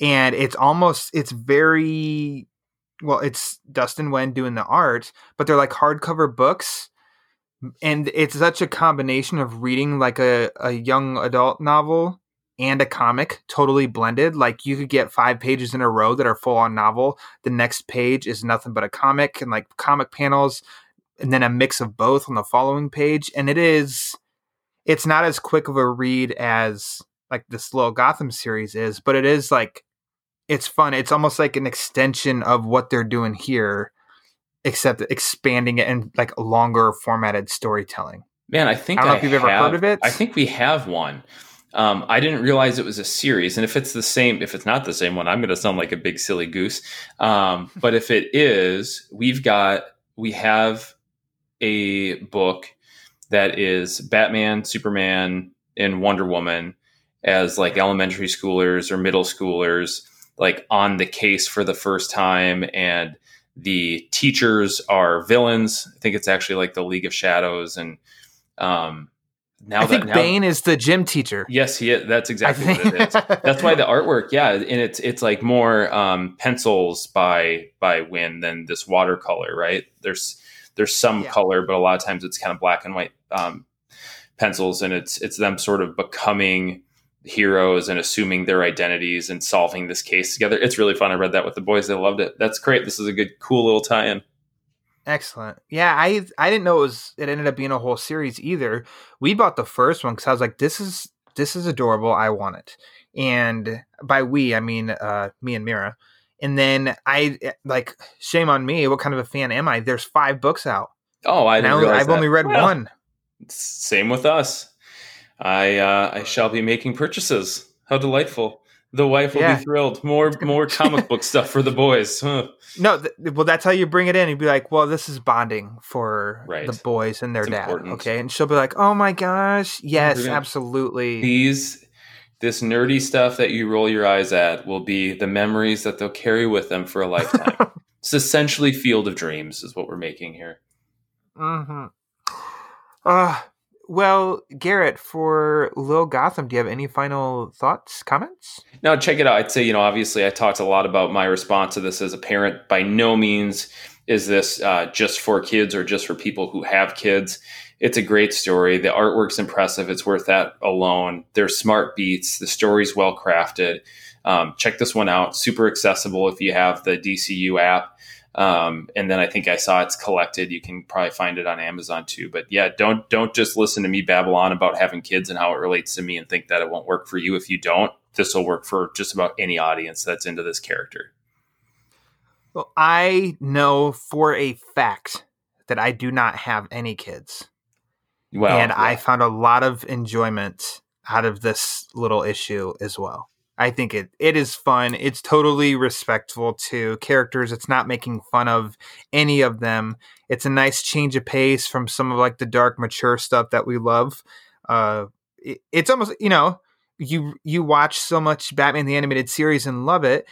and it's almost it's very well it's dustin Nguyen doing the art but they're like hardcover books and it's such a combination of reading like a, a young adult novel and a comic totally blended. Like you could get five pages in a row that are full on novel. The next page is nothing but a comic and like comic panels and then a mix of both on the following page and it is it's not as quick of a read as like this little gotham series is but it is like it's fun it's almost like an extension of what they're doing here except expanding it and like longer formatted storytelling Man, I think I don't know if you've ever heard of it. I think we have one. Um, I didn't realize it was a series, and if it's the same, if it's not the same one, I'm going to sound like a big silly goose. Um, but if it is, we've got we have a book that is Batman, Superman, and Wonder Woman as like elementary schoolers or middle schoolers, like on the case for the first time, and the teachers are villains. I think it's actually like the League of Shadows, and um, now i that think now, bane is the gym teacher yes, he is. That's exactly what it is. That's why the artwork, yeah, and it's it's like more um, pencils by by Nguyen than this watercolor, right? There's there's some Yeah. color, but a lot of times it's kind of black and white um, pencils, and it's it's them sort of becoming heroes and assuming their identities and solving this case together. It's really fun. I read that with the boys; they loved it. That's great. This is a good, cool little tie-in. Excellent. Yeah, I I didn't know it was it ended up being a whole series either. We bought the first one because I was like, this is this is adorable. I want it. And by we, I mean uh, me and Mira. And then I like shame on me. What kind of a fan am I? There's five books out. Oh, I didn't I've that. only read Well, one. Same with us. I uh, I shall be making purchases. How delightful! The wife will Yeah. be thrilled. More more comic book stuff for the boys. Huh. No, th- well, that's how you bring it in. You'd be like, "Well, this is bonding for Right. the boys and their It's dad." important. Okay, and she'll be like, "Oh my gosh, yes, absolutely." These this nerdy stuff that you roll your eyes at will be the memories that they'll carry with them for a lifetime. it's essentially Field of Dreams, is what we're making here. hmm Uh, well, Garret, for Li'l Gotham, do you have any final thoughts, comments? Now, check it out. I'd say, you know, obviously, I talked a lot about my response to this as a parent. By no means is this uh, just for kids or just for people who have kids. It's a great story. The artwork's impressive. It's worth that alone. There's smart beats. The story's well crafted. Um, check this one out. Super accessible if you have the DCU app. Um, and then I think I saw it's collected. You can probably find it on Amazon too. But yeah, don't don't just listen to me babble on about having kids and how it relates to me and think that it won't work for you. If you don't, this will work for just about any audience that's into this character. Well, I know for a fact that I do not have any kids. Well, and I found a lot of enjoyment out of this little issue as well. I think it it is fun. It's totally respectful to characters. It's not making fun of any of them. It's a nice change of pace from some of like the dark mature stuff that we love. Uh it, it's almost, you know, you you watch so much Batman the animated series and love it.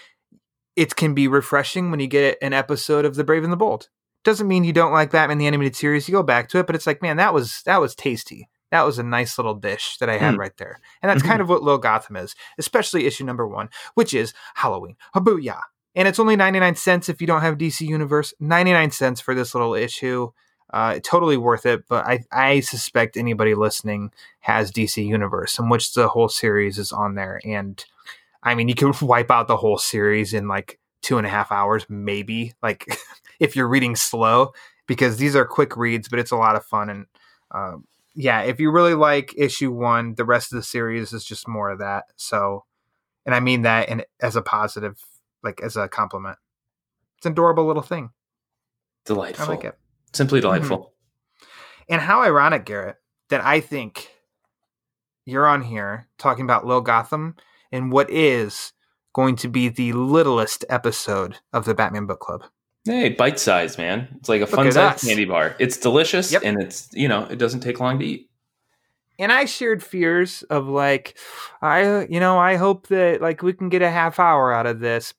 It can be refreshing when you get an episode of The Brave and the Bold doesn't mean you don't like Batman the animated series. You go back to it, but it's like, man, that was that was tasty. That was a nice little dish that I had Mm. right there, and that's kind of what Li'l Gotham is, especially issue number one, which is Halloween. Habooyah! And it's only ninety nine cents if you don't have DC Universe. Ninety nine cents for this little issue. Uh, totally worth it, but I, I suspect anybody listening has DC Universe, in which the whole series is on there. And I mean, you could wipe out the whole series in like two and a half hours, maybe. Like if you're reading slow, because these are quick reads, but it's a lot of fun. And um, yeah, if you really like issue one, the rest of the series is just more of that. So, and I mean that in as a positive, like as a compliment. It's an adorable little thing. delightful. I like it. Simply mm-hmm. delightful. And how ironic, Garret, that I think you're on here talking about Li'l Gotham and what is going to be the littlest episode of the Batman Book Club. Hey, bite size, man. It's like a fun size candy bar. It's delicious Yep. and it's you know it doesn't take long to eat. And I shared fears of like, I, you know, I hope that like we can get a half hour out of this.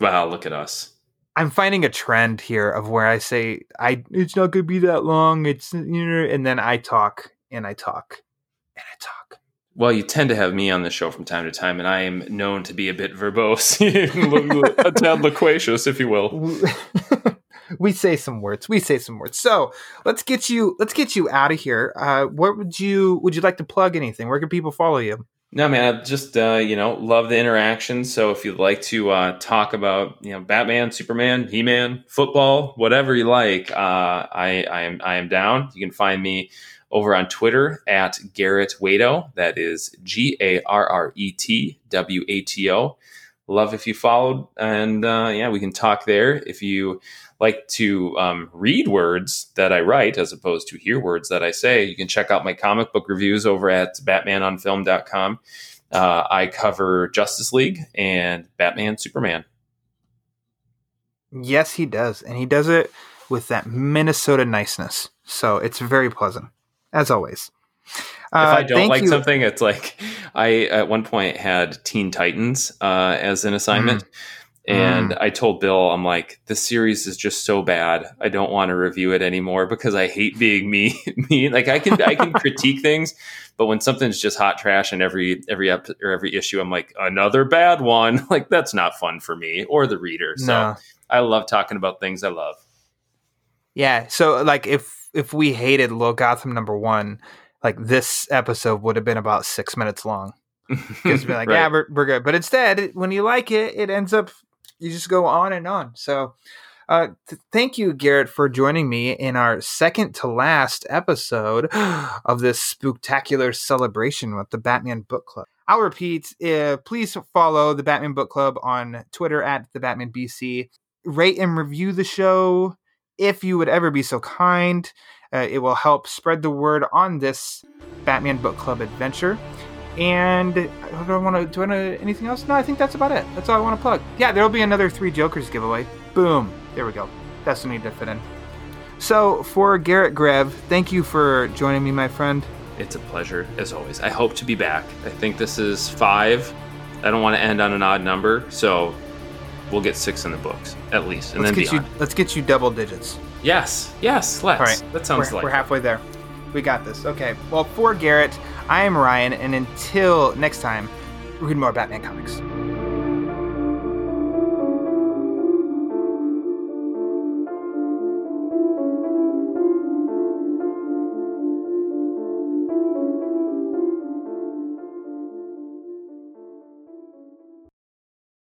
Wow, look at us. I'm finding a trend here of where I say I it's not going to be that long. It's you know, and then I talk and I talk and I talk. Well, you tend to have me on the show from time to time, and I am known to be a bit verbose, a tad loquacious, if you will. we say some words. We say some words. So let's get you. Let's get you out of here. Uh, what would you Would you like to plug anything? Where can people follow you? No, man, I just uh, you know love the interaction. So if you'd like to uh, talk about you know Batman, Superman, He Man, football, whatever you like, uh, I, I am I am down. You can find me over on Twitter at Garret Wato. That is G A R R E T W A T O. Love if you followed, and uh, yeah, we can talk there. If you like to um, read words that I write as opposed to hear words that I say, you can check out my comic book reviews over at batmanonfilm.com. Uh, I cover Justice League and Batman Superman. Yes, he does, and he does it with that Minnesota niceness. So it's very pleasant, as always. if I don't Uh, like you- something, it's like I at one point had Teen Titans uh, as an assignment. Mm. And I told Bill, I'm like, this series is just so bad. I don't want to review it anymore because I hate being me. me. Like I can I can critique things, but when something's just hot trash and every every ep- or every issue, I'm like, another bad one. Like that's not fun for me or the reader. So No. I love talking about things I love. Yeah. So like if if we hated Li'l Gotham number one, like this episode would have been about six minutes long. Because be like, Right. yeah, we're, we're good. But instead, when you like it, it ends up you just go on and on. So uh th- thank you, Garret, for joining me in our second to last episode of this spectacular celebration with the Batman Book Club. I'll repeat. Uh, please follow the Batman Book Club on Twitter at the Batman BC. Rate and review the show if you would ever be so kind. Uh, it will help spread the word on this Batman Book Club adventure. And I don't want to do anything else. No, I think that's about it. That's all I want to plug. Yeah, there'll be another Three Jokers giveaway. Boom. There we go. That's what I need to fit in. So for Garret Grev, thank you for joining me, my friend. It's a pleasure, as always. I hope to be back. I think this is five. I don't want to end on an odd number, so we'll get six in the books at least, and let's then get beyond. you. Let's get you double digits. Yes, yes, let's. All right, That sounds we're, like we're halfway there. We got this. Okay. Well, for Garret, I am Ryan, and until next time, read more Batman comics.